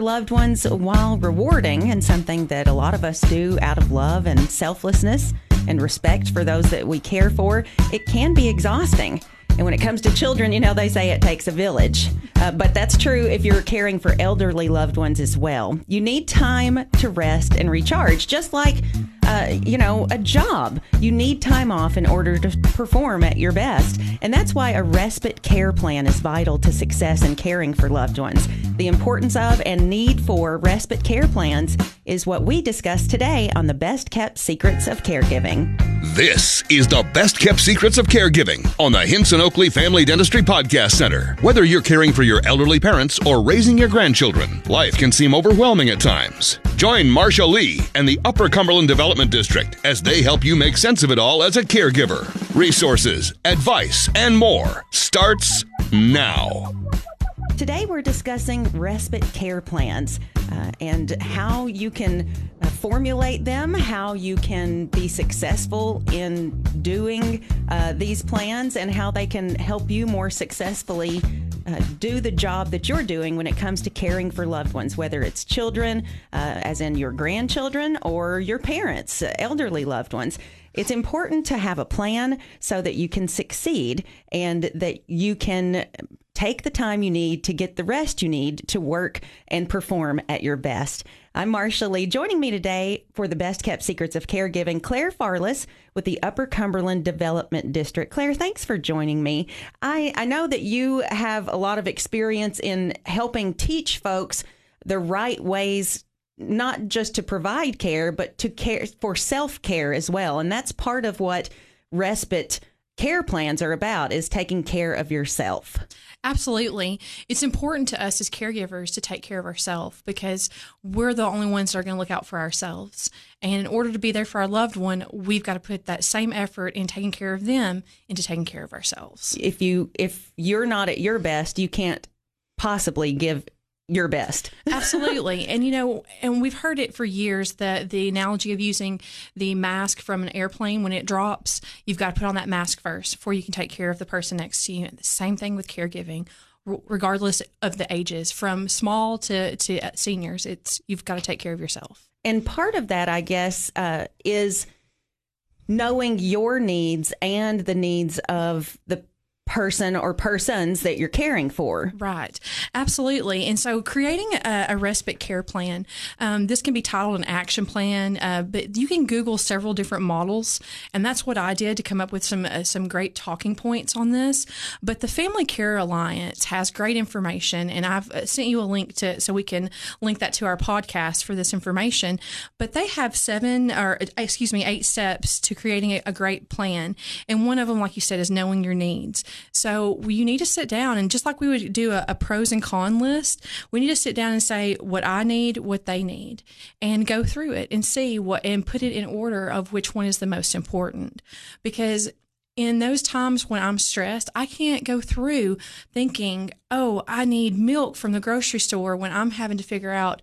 loved ones, while rewarding and something that a lot of us do out of love and selflessness and respect for those that we care for, it can be exhausting. And when it comes to children, you know, they say it takes a village. Uh, but that's true if you're caring for elderly loved ones as well. You need time to rest and recharge, just like, uh, you know, a job. You need time off in order to perform at your best. And that's why a respite care plan is vital to success in caring for loved ones. The importance of and need for respite care plans is what we discuss today on the Best Kept Secrets of Caregiving. This is the Best Kept Secrets of Caregiving on the Hinson Oakley Family Dentistry Podcast Center. Whether you're caring for your elderly parents or raising your grandchildren, life can seem overwhelming at times. Join Marsha Lee and the Upper Cumberland Development District as they help you make sense of it all as a caregiver. Resources, advice, and more starts now. Today, we're discussing respite care plans uh, and how you can uh, formulate them, how you can be successful in doing uh, these plans, and how they can help you more successfully uh, do the job that you're doing when it comes to caring for loved ones, whether it's children, uh, as in your grandchildren, or your parents, elderly loved ones. It's important to have a plan so that you can succeed and that you can take the time you need to get the rest you need to work and perform at your best. I'm Marsha Lee. Joining me today for the Best Kept Secrets of Caregiving, Claire Farless with the Upper Cumberland Development District. Claire, thanks for joining me. I, I know that you have a lot of experience in helping teach folks the right ways not just to provide care, but to care for self care as well. And that's part of what respite care plans are about is taking care of yourself. Absolutely. It's important to us as caregivers to take care of ourselves because we're the only ones that are going to look out for ourselves. And in order to be there for our loved one, we've got to put that same effort in taking care of them into taking care of ourselves. If you if you're not at your best, you can't possibly give your best. Absolutely. And you know, and we've heard it for years that the analogy of using the mask from an airplane when it drops, you've got to put on that mask first before you can take care of the person next to you. The same thing with caregiving regardless of the ages from small to, to seniors it's you've got to take care of yourself and part of that i guess uh, is knowing your needs and the needs of the person or persons that you're caring for. Right. Absolutely. And so creating a, a respite care plan, um, this can be titled an action plan, uh, but you can Google several different models. And that's what I did to come up with some, uh, some great talking points on this. But the Family Care Alliance has great information. And I've uh, sent you a link to, so we can link that to our podcast for this information. But they have seven or, excuse me, eight steps to creating a, a great plan. And one of them, like you said, is knowing your needs. So you need to sit down and just like we would do a, a pros and con list, we need to sit down and say what I need, what they need, and go through it and see what and put it in order of which one is the most important. Because in those times when I'm stressed, I can't go through thinking, oh, I need milk from the grocery store when I'm having to figure out,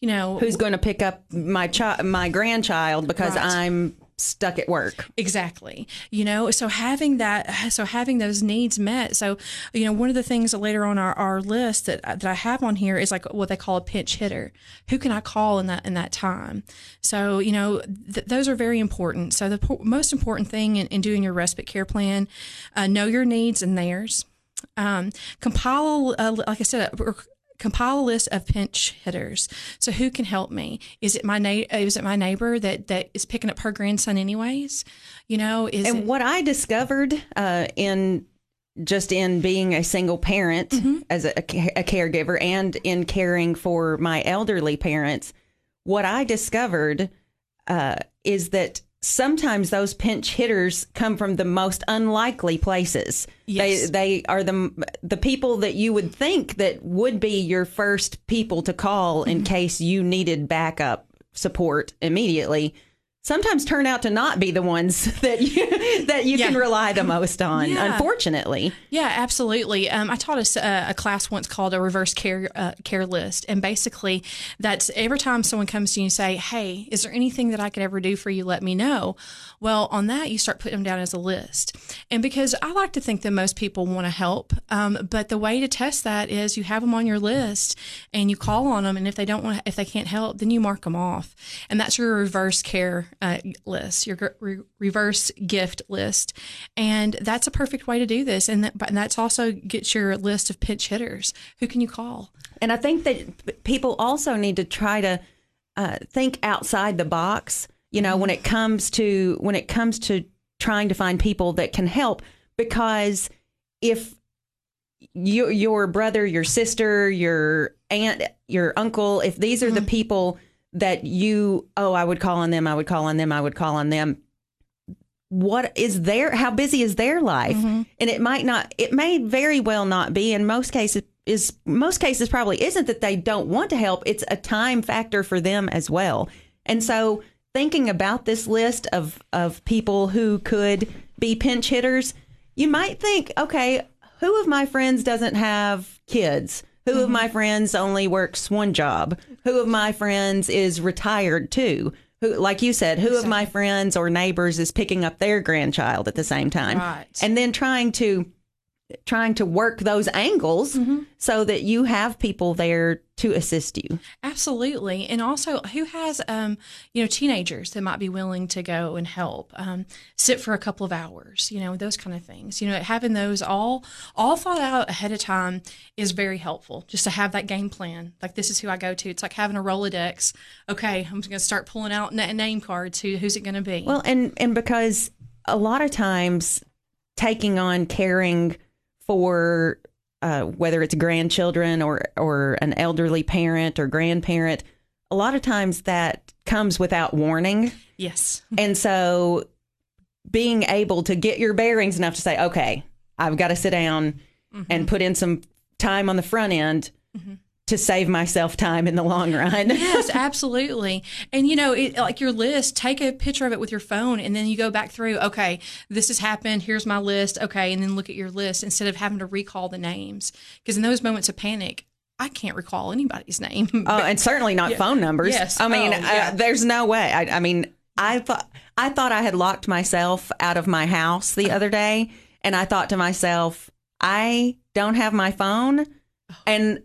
you know, who's going to pick up my child, my grandchild because right. I'm stuck at work. Exactly. You know, so having that, so having those needs met. So, you know, one of the things later on our, our list that, that I have on here is like what they call a pinch hitter. Who can I call in that, in that time? So, you know, th- those are very important. So the po- most important thing in, in, doing your respite care plan, uh, know your needs and theirs. Um, compile, uh, like I said, compile a list of pinch hitters. So who can help me? Is it my na- is it my neighbor that that is picking up her grandson anyways? You know, is and it- what I discovered uh, in just in being a single parent mm-hmm. as a, a caregiver and in caring for my elderly parents, what I discovered uh, is that sometimes those pinch hitters come from the most unlikely places. Yes. They they are the the people that you would think that would be your first people to call in mm-hmm. case you needed backup support immediately. Sometimes turn out to not be the ones that you that you Yeah. can rely the most on. Yeah. Unfortunately, Yeah, absolutely. Um, I taught a class once called a reverse care uh, care list, and basically, that's every time someone comes to you and say, "Hey, is there anything that I could ever do for you? Let me know." Well, on that, you start putting them down as a list, and because I like to think that most people want to help, um, but the way to test that is you have them on your list and you call on them, and if they don't want, if they can't help, then you mark them off, and that's your reverse care uh, list, your re- reverse gift list, and that's a perfect way to do this. And, that, but that's also gets your list of pinch hitters. Who can you call? and I think that people also need to try to uh, think outside the box. You know, when mm-hmm. it comes to when it comes to trying to find people that can help, because if you, your brother, your sister, your aunt, your uncle, if these are the mm-hmm. people that you, oh, I would call on them, I would call on them, I would call on them. What is their, how busy is their life? Mm-hmm. And it might not, it may very well not be. In most cases, is most cases probably isn't that they don't want to help. It's a time factor for them as well. And so thinking about this list of, of people who could be pinch hitters, you might think, okay, who of my friends doesn't have kids? Who of mm-hmm. my friends only works one job? Who of my friends is retired too? Who, like you said, who of my friends or neighbors is picking up their grandchild at the same time? Right. And then trying to trying to work those angles so that you have people there to assist you. Absolutely, and also who has um, you know teenagers that might be willing to go and help, um, sit for a couple of hours, you know those kind of things. You know, having those all all thought out ahead of time is very helpful. Just to have that game plan, like this is who I go to. It's like having a Rolodex. Okay, I'm just going to start pulling out na- name cards. Who who's it going to be? Well, and and because a lot of times taking on caring for uh, whether it's grandchildren or or an elderly parent or grandparent, a lot of times that comes without warning. yes, And so being able to get your bearings enough to say, okay, I've got to sit down and put in some time on the front end to save myself time in the long run. yes, absolutely. And you know, it, like your list, take a picture of it with your phone, and then you go back through. Okay, this has happened. Here's my list. Okay, and then look at your list instead of having to recall the names. Because in those moments of panic, I can't recall anybody's name. Oh, and certainly not phone numbers. Yes. I mean, Oh, yeah. uh, there's no way. I, I mean, I thought I thought I had locked myself out of my house the other day, and I thought to myself, I don't have my phone, and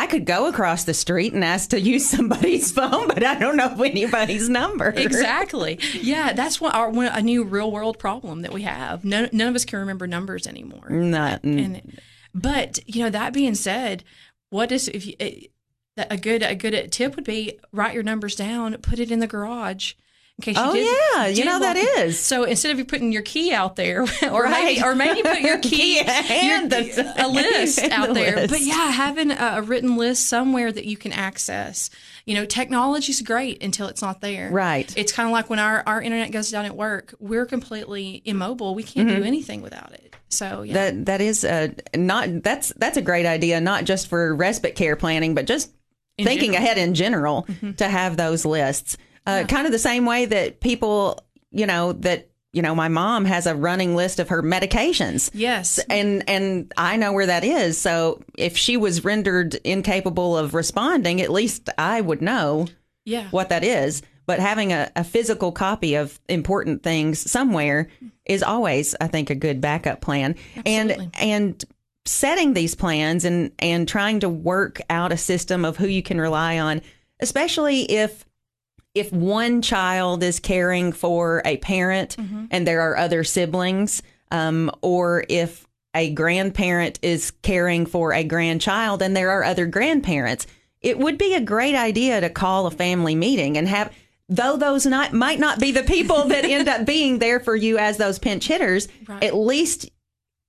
I could go across the street and ask to use somebody's phone, but I don't know anybody's number. exactly. Yeah, that's what our a new real world problem that we have. None, none of us can remember numbers anymore. Not, and but you know that being said what is if you, eh, a good a good tip would be write your numbers down put it in the garage in case you Oh, did, yeah, you know that lock- is. so instead of you putting your key out there or Right. maybe or maybe put your key, Key and your- the- a list out the there list. but yeah having a, a written list somewhere that you can access you know technology's great until it's not there Right. it's kind of like when our, our internet goes down at work we're completely immobile we can't Mm-hmm. do anything without it so yeah that that is a not that's that's a great idea, not just for respite care planning, but just thinking general. ahead in general to have those lists. Uh, Kind of the same way that people, you know, that you know, my mom has a running list of her medications. yes And and I know where that is. So if she was rendered incapable of responding, at least I would know yeah what that is. But having a, a physical copy of important things somewhere is always, I think, a good backup plan. Absolutely. And and setting these plans and and trying to work out a system of who you can rely on, especially if if one child is caring for a parent and there are other siblings, um, or if a grandparent is caring for a grandchild and there are other grandparents, it would be a great idea to call a family meeting and have. Though those not might not be the people that end up being there for you as those pinch hitters, Right. at least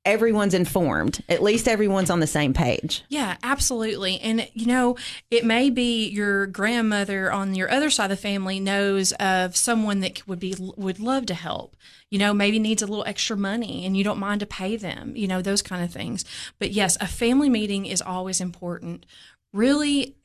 everyone's informed. At least everyone's on the same page. Yeah, absolutely. And you know, it may be your grandmother on your other side of the family knows of someone that would be would love to help. You know, maybe needs a little extra money and you don't mind to pay them, you know, those kind of things. But yes, a family meeting is always important. Really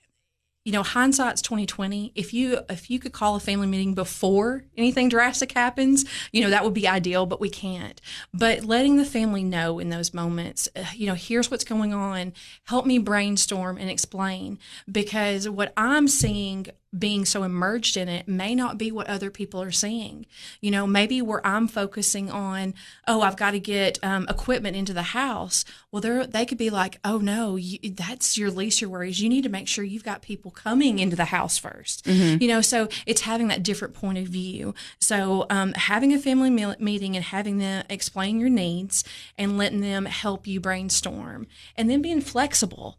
you know, hindsight's twenty twenty. If you if you could call a family meeting before anything drastic happens, you know that would be ideal, but we can't. But letting the family know in those moments, uh, you know, here's what's going on. Help me brainstorm and explain because what I'm seeing being so immersed in it may not be what other people are seeing. You know, maybe where I'm focusing on, oh, I've got to get um, equipment into the house. Well, they they could be like, oh no, you, that's your least your worries. You need to make sure you've got people coming into the house 1st mm-hmm. You know, so it's having that different point of view. So um, having a family meeting and having them explain your needs and letting them help you brainstorm, and then being flexible.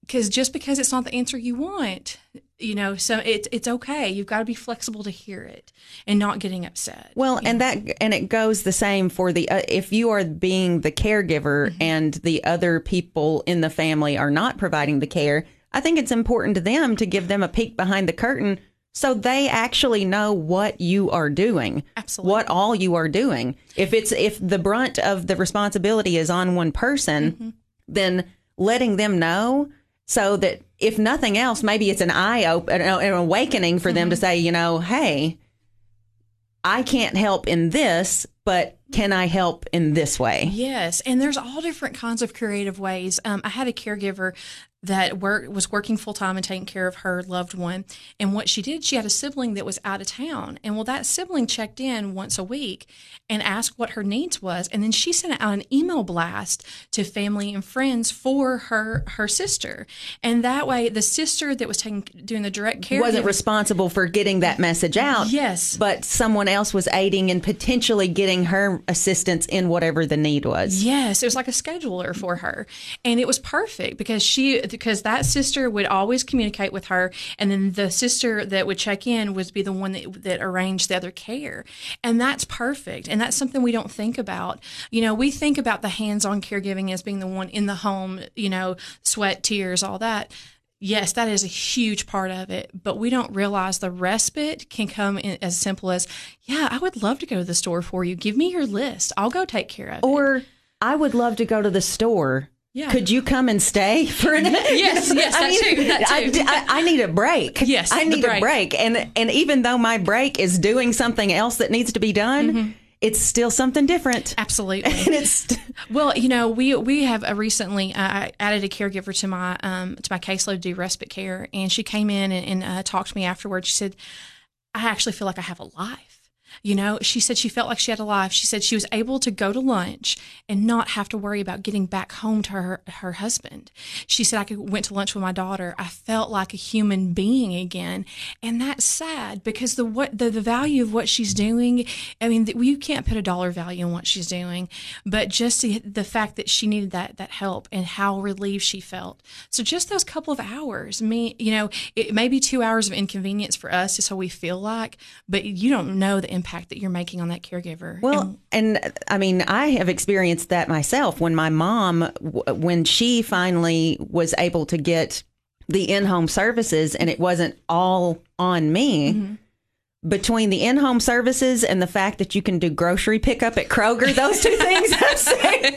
Because just because it's not the answer you want you know so it's it's okay you've got to be flexible to hear it and not getting upset well and know? that and it goes the same for the uh, if you are being the caregiver mm-hmm. and the other people in the family are not providing the care i think it's important to them to give them a peek behind the curtain so they actually know what you are doing absolutely what all you are doing if it's if the brunt of the responsibility is on one person mm-hmm. then letting them know so that if nothing else, maybe it's an eye open, an awakening for mm-hmm. them to mm-hmm. say, you know, hey, I can't help in this, but can I help in this way? Yes, and there's all different kinds of creative ways. Um, I had a caregiver that work, was working full time and taking care of her loved one. And what she did, she had a sibling that was out of town. And well, that sibling checked in once a week and asked what her needs was. And then she sent out an email blast to family and friends for her her sister. And that way, the sister that was taking doing the direct care wasn't responsible for getting that message out. Yes, but someone else was aiding and potentially getting her assistance in whatever the need was. Yes, it was like a scheduler for her, and it was perfect because she because that sister would always communicate with her, and then the sister that would check in would be the one that, that arranged the other care. And that's perfect. And that's something we don't think about. You know, we think about the hands on caregiving as being the one in the home, you know, sweat, tears, all that yes, that is a huge part of it, but we don't realize the respite can come in as simple as, yeah, I would love to go to the store for you. Give me your list. I'll go take care of or, it. Or I would love to go to the store. Yeah. Could you come and stay for an? yes, yes, I mean, too, that too. I, I, I, need a break. Yes, I need break. a break, and and even though my break is doing something else that needs to be done, mm-hmm. It's still something different. Absolutely, and it's well, you know, we we have a recently uh, added a caregiver to my um to my caseload to do respite care, and she came in and, and uh, talked to me afterwards. She said, "I actually feel like I have a life." You know, she said she felt like she had a life. She said she was able to go to lunch and not have to worry about getting back home to her, her husband. She said, I could, went to lunch with my daughter. I felt like a human being again. And that's sad because the, what, the, the value of what she's doing, I mean, you can't put a dollar value on what she's doing, but just the, the fact that she needed that, that help and how relieved she felt. So just those couple of hours, me, you know, it may be two hours of inconvenience for us is how we feel like, but you don't know the impact impact that you're making on that caregiver. Well, and, and I mean, I have experienced that myself when my mom, when she finally was able to get the in home services and it wasn't all on me. Mm-hmm between the in-home services and the fact that you can do grocery pickup at Kroger, those two things I'm saying,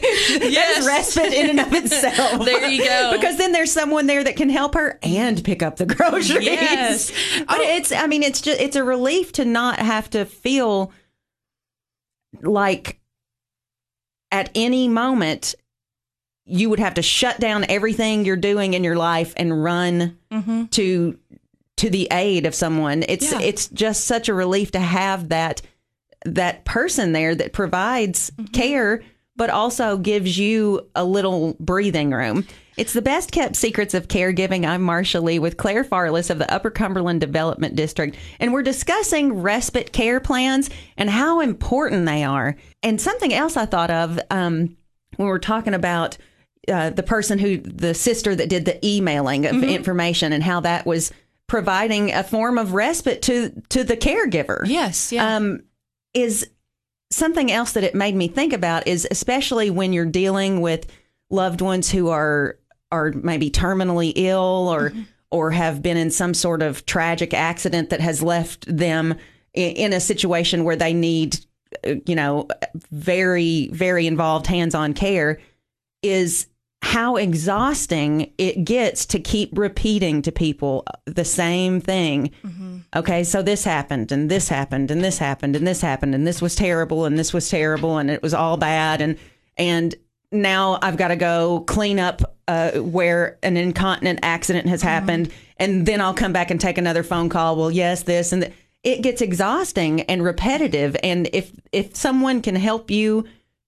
yes. respite in and of itself. There you go. because then there's someone there that can help her and pick up the groceries. Yes. But oh. it's I mean it's just it's a relief to not have to feel like at any moment you would have to shut down everything you're doing in your life and run mm-hmm. to to the aid of someone. It's yeah. it's just such a relief to have that that person there that provides mm-hmm. care but also gives you a little breathing room. It's the best kept secrets of caregiving. I'm Marsha Lee with Claire Farless of the Upper Cumberland Development District, and we're discussing respite care plans and how important they are. And something else I thought of um, when we're talking about uh, the person who, the sister that did the emailing of mm-hmm. information and how that was providing a form of respite to to the caregiver. Yes, yeah. Um, is something else that it made me think about is especially when you're dealing with loved ones who are are maybe terminally ill or mm-hmm. or have been in some sort of tragic accident that has left them in, in a situation where they need uh, you know very very involved hands-on care is how exhausting it gets to keep repeating to people the same thing. Okay, so this happened and this happened and this happened and this happened and this was terrible and this was terrible and it was all bad and and now I've got to go clean up uh, where an incontinent accident has happened and then I'll come back and take another phone call. Well, yes, this and th- it gets exhausting and repetitive and if if someone can help you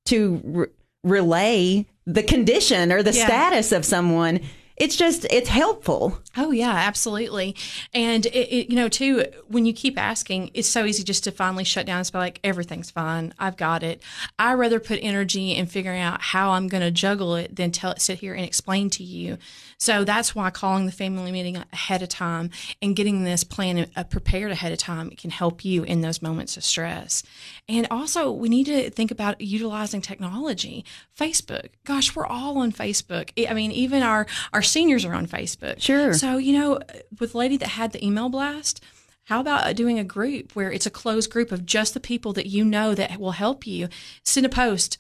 to re- relay the condition or the Yeah. status of someone, it's just it's helpful. Oh yeah, absolutely. And it, it, you know, too, when you keep asking, it's so easy just to finally shut down and be like, everything's fine. I've got it. I rather put energy in figuring out how I'm going to juggle it than tell sit here and explain to you. So that's why calling the family meeting ahead of time and getting this plan uh, prepared ahead of time can help you in those moments of stress. And also, we need to think about utilizing technology. Facebook, gosh, we're all on Facebook. I mean, even our our seniors are on Facebook. Sure. So, you know, with lady that had the email blast, how about doing a group where it's a closed group of just the people that you know that will help you? Send a post.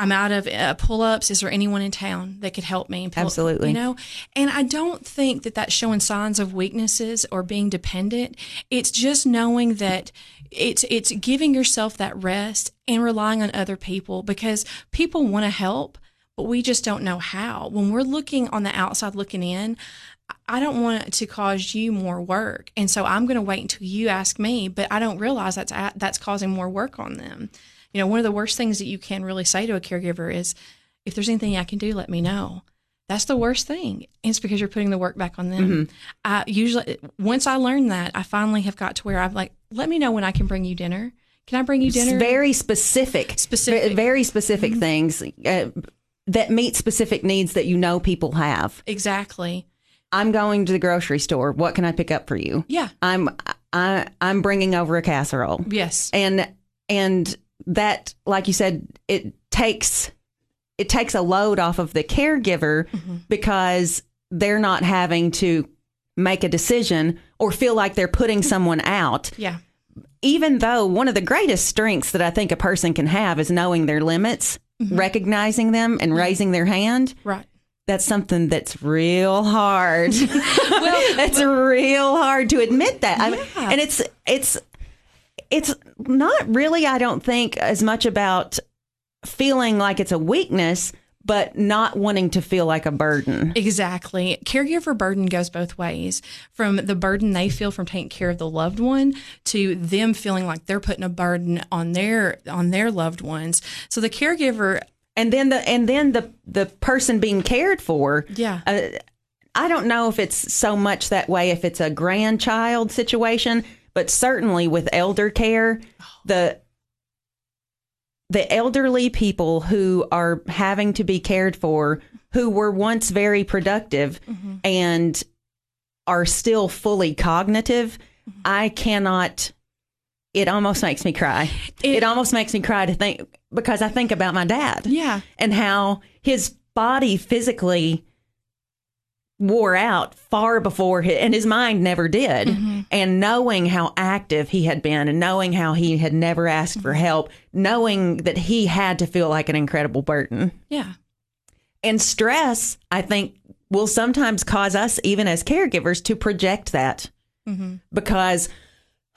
I'm out of uh, pull ups. Is there anyone in town that could help me? Pull- Absolutely. You know, and I don't think that that's showing signs of weaknesses or being dependent. It's just knowing that it's it's giving yourself that rest and relying on other people because people want to help, but we just don't know how. When we're looking on the outside looking in, I don't want to cause you more work, and so I'm going to wait until you ask me. But I don't realize that's that's causing more work on them. You know, one of the worst things that you can really say to a caregiver is, "If there's anything I can do, let me know." That's the worst thing. It's because you're putting the work back on them. I usually, once I learned that, I finally have got to where I'm like, "Let me know when I can bring you dinner. Can I bring you dinner?" very specific, Specific. Mm-hmm. very specific things uh, that meet specific needs that you know people have. exactly. I'm going to the grocery store. What can I pick up for you? Yeah. I'm I I'm bringing over a casserole. Yes. And and that like you said it takes it takes a load off of the caregiver mm-hmm. because they're not having to make a decision or feel like they're putting someone out Yeah. even though one of the greatest strengths that I think a person can have is knowing their limits, mm-hmm. recognizing them, and raising their hand. Right. That's something that's real hard. well, it's real hard to admit that. I mean, Yeah. and it's it's it's not really. I don't think as much about feeling like it's a weakness, but not wanting to feel like a burden. Exactly. Caregiver burden goes both ways from the burden they feel from taking care of the loved one to them feeling like they're putting a burden on their on their loved ones. So the caregiver and then the and then the the person being cared for Yeah. uh, i don't know if it's so much that way if it's a grandchild situation but certainly with elder care the the elderly people who are having to be cared for who were once very productive mm-hmm. and are still fully cognitive mm-hmm. i cannot it almost makes me cry. It, It- almost makes me cry to think because i think about my dad Yeah. and how his body physically wore out far before his, and his mind never did mm-hmm. and knowing how active he had been and knowing how he had never asked for mm-hmm. help knowing that he had to feel like an incredible burden Yeah. and stress i think will sometimes cause us even as caregivers to project that mm-hmm. because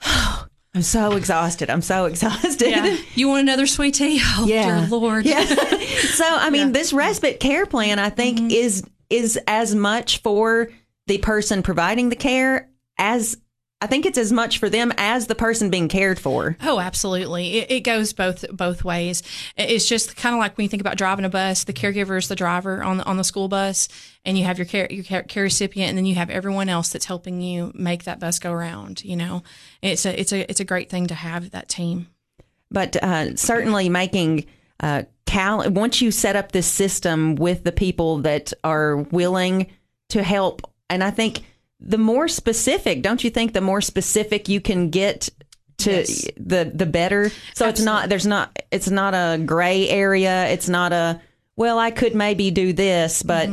i'm so exhausted i'm so exhausted Yeah. you want another sweet tea? Oh dear Lord. yeah. so I mean, this respite care plan, I think, Mm-hmm. is is as much for the person providing the care as I think it's as much for them as the person being cared for. Oh, absolutely. It, it goes both both ways. It's just kind of like when you think about driving a bus. The caregiver is the driver on the on the school bus, and you have your care your care, care recipient, and then you have everyone else that's helping you make that bus go around. You know, it's a it's a it's a great thing to have that team. But uh, certainly making uh, cal- once you set up this system with the people that are willing to help, and I think the more specific, don't you think, the more specific you can get to Yes. the the better. So it's not there's not it's not a gray area. It's not a well, I could maybe do this, but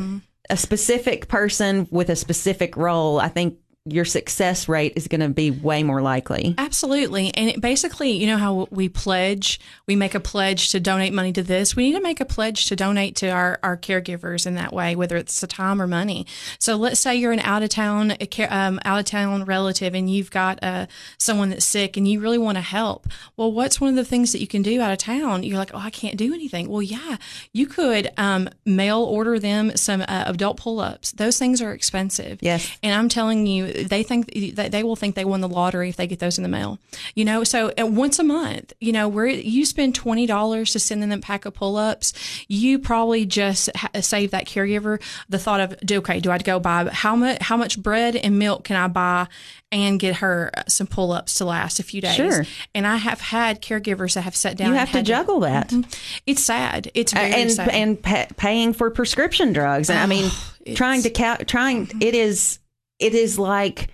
a specific person with a specific role, I think your success rate is going to be way more likely. Absolutely. And it basically, you know how we pledge, we make a pledge to donate money to this. We need to make a pledge to donate to our, our caregivers in that way, whether it's the time or money. So let's say you're an out of town, um, out of town relative and you've got uh, someone that's sick and you really want to help. Well, what's one of the things that you can do out of town? You're like, oh, I can't do anything. Well, yeah, you could um, mail order them some uh, adult pull ups. Those things are expensive. Yes. And I'm telling you, they think they will think they won the lottery if they get those in the mail. You know, so uh, once a month, you know, where you spend twenty dollars to send them a pack of pull ups, you probably just ha- uh, save that caregiver the thought of, okay, do I go buy how much how much bread and milk can I buy and get her uh, some pull ups to last a few days. Sure. And I have had caregivers that have sat down. You have to juggle to, that. Mm-hmm. It's sad. It's very and sad. and pa- paying for prescription drugs. And oh, I mean, trying to count, trying. It is it is like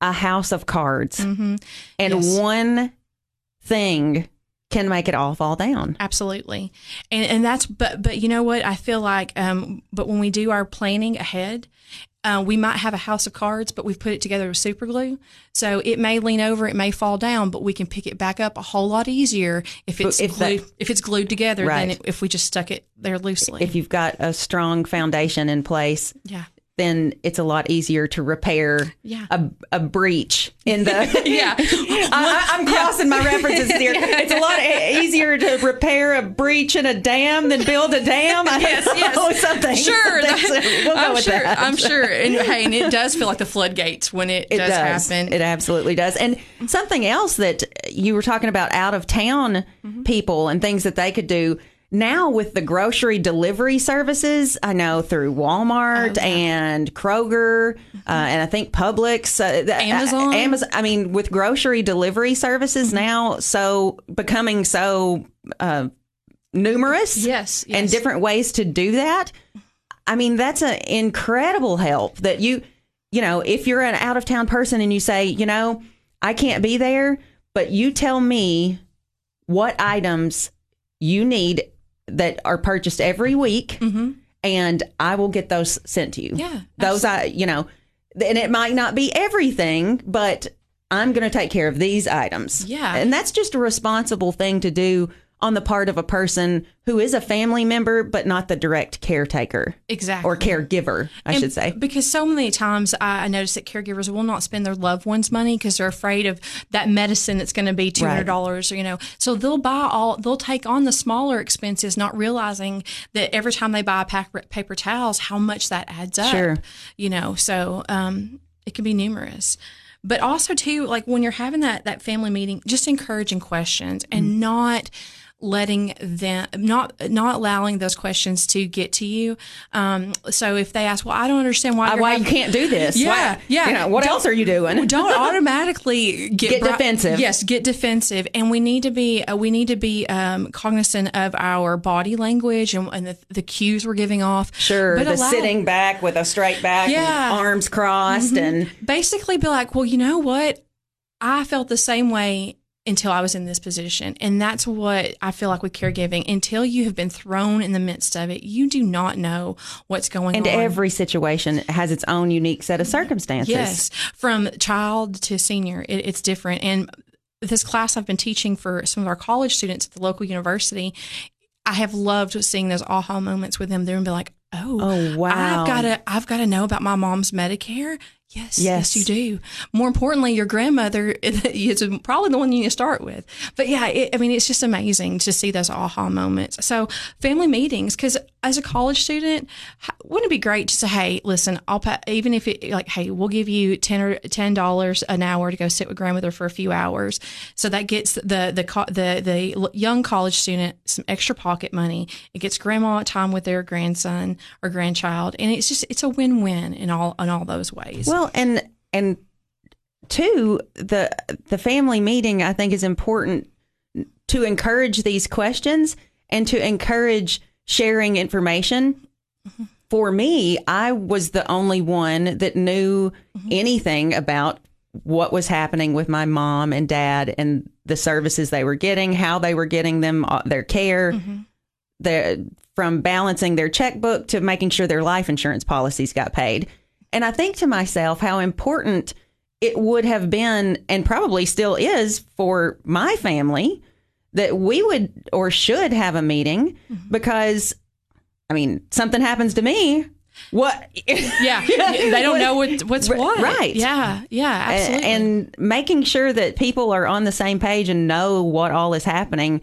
a house of cards, mm-hmm. and yes. one thing can make it all fall down. Absolutely, and and that's but but you know what I feel like. Um, but when we do our planning ahead. Uh, we might have a house of cards, but we've put it together with super glue. So it may lean over, it may fall down, but we can pick it back up a whole lot easier if it's if, glued, that, if it's glued together right. than if we just stuck it there loosely. If you've got a strong foundation in place, yeah then it's a lot easier to repair yeah. a, a breach in the. yeah. I, am crossing yeah. my references here. It's a lot easier to repair a breach in a dam than build a dam. I yes, yes. Know, something. Sure. we'll I'm with sure. That. I'm sure. And hey, and it does feel like the floodgates when it, it does, does, happen. It absolutely does. And something else that you were talking about out of town mm-hmm. people and things that they could do now with the grocery delivery services, I know through Walmart oh, and Kroger, mm-hmm. uh, and I think Publix, uh, Amazon, uh, Amazon. I mean, with grocery delivery services mm-hmm. now, so becoming so uh, numerous, yes, yes, and different ways to do that. I mean, that's an incredible help that you, you know, if you're an out of town person and you say, you know, I can't be there, but you tell me what items you need that are purchased every week, mm-hmm. and I will get those sent to you. Yeah, those absolutely. I, you know, and it might not be everything, but I'm going to take care of these items. Yeah, and that's just a responsible thing to do on the part of a person who is a family member but not the direct caretaker. Exactly. Or caregiver i and should say. because so many times i notice that caregivers will not spend their loved ones money because they're afraid of that medicine that's going to be $200 right. or you know. So they'll buy all they'll take on the smaller expenses not realizing that every time they buy a pack of paper towels how much that adds up sure. you know. So um, it can be numerous. But also too like when you're having that that family meeting just encouraging questions and mm. not letting them not not allowing those questions to get to you. Um, so if they ask, "Well, I don't understand why why having, you can't do this," yeah, why, yeah, you know, what don't, else are you doing? don't automatically get, get defensive. Yes, get defensive, and we need to be uh, we need to be um, cognizant of our body language and, and the, the, cues we're giving off. Sure, but the allow, sitting back with a straight back, yeah. arms crossed, mm-hmm. and basically be like, "Well, you know what." I felt the same way until I was in this position. And that's what I feel like with caregiving. Until you have been thrown in the midst of it, you do not know what's going and on. And every situation has its own unique set of circumstances. Yes. From child to senior, it, it's different. And this class I've been teaching for some of our college students at the local university, I have loved seeing those aha moments with them. They're and be like, oh, oh wow, I've got to, I've got to know about my mom's Medicare. Yes, yes, yes, you do. More importantly, your grandmother is probably the one you need to start with. But yeah, it, I mean, it's just amazing to see those aha moments. So family meetings, because as a college student, wouldn't it be great to say, "Hey, listen, I'll pay, even if it like, hey, we'll give you ten or ten dollars an hour to go sit with grandmother for a few hours." So that gets the the the the young college student some extra pocket money. It gets grandma time with their grandson or grandchild, and it's just it's a win win in all in all those ways. Well, well, and and two, the the family meeting I think is important to encourage these questions and to encourage sharing information. Mm-hmm. For me, I was the only one that knew mm-hmm. anything about what was happening with my mom and dad and the services they were getting, how they were getting them, uh, their care, mm-hmm. their, from balancing their checkbook to making sure their life insurance policies got paid. And I think to myself how important it would have been, and probably still is for my family, that we would or should have a meeting Mm-hmm. because, I mean, something happens to me. What? Yeah, they don't know what what's what. right. Yeah, yeah, absolutely. and making sure that people are on the same page and know what all is happening.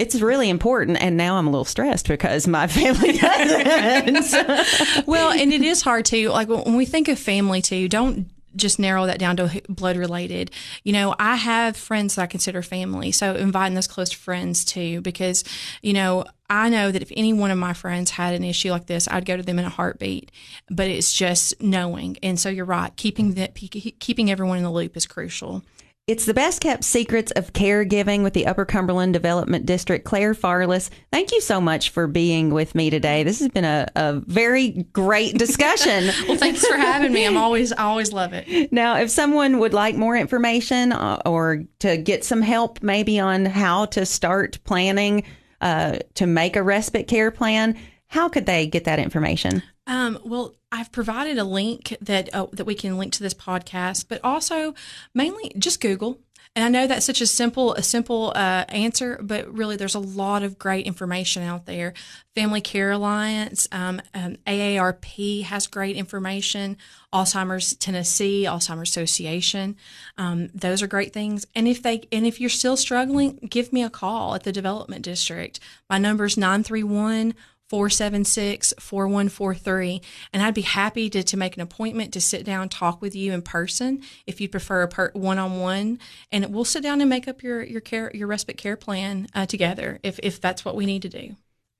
It's really important, and now I'm a little stressed because my family doesn't. well, and it is hard to like when we think of family too. Don't just narrow that down to blood related. You know, I have friends that I consider family, so inviting those close friends too, because you know I know that if any one of my friends had an issue like this, I'd go to them in a heartbeat. But it's just knowing, and so you're right. Keeping that keeping everyone in the loop is crucial. It's the best kept secrets of caregiving with the Upper Cumberland Development District. Claire Farless, thank you so much for being with me today. This has been a, a very great discussion. well, thanks for having me. I'm always, I always love it. Now, if someone would like more information uh, or to get some help maybe on how to start planning uh, to make a respite care plan, how could they get that information? Um, well, I've provided a link that uh, that we can link to this podcast, but also mainly just Google. And I know that's such a simple a simple uh, answer, but really there's a lot of great information out there. Family Care Alliance, um, um, AARP has great information. Alzheimer's Tennessee, Alzheimer's Association, um, those are great things. And if they and if you're still struggling, give me a call at the Development District. My number is nine three one. 476 4143. And I'd be happy to, to make an appointment to sit down, talk with you in person if you'd prefer a one on one. And we'll sit down and make up your, your care, your respite care plan uh, together if, if that's what we need to do.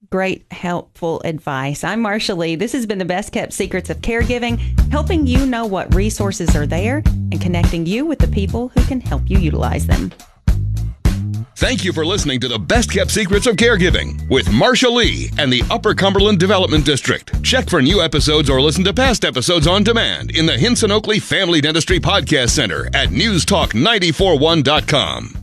Great, helpful advice. I'm Marsha Lee. This has been the best kept secrets of caregiving, helping you know what resources are there and connecting you with the people who can help you utilize them. Thank you for listening to the Best Kept Secrets of Caregiving with Marsha Lee and the Upper Cumberland Development District. Check for new episodes or listen to past episodes on demand in the Hinson Oakley Family Dentistry Podcast Center at newstalk941.com.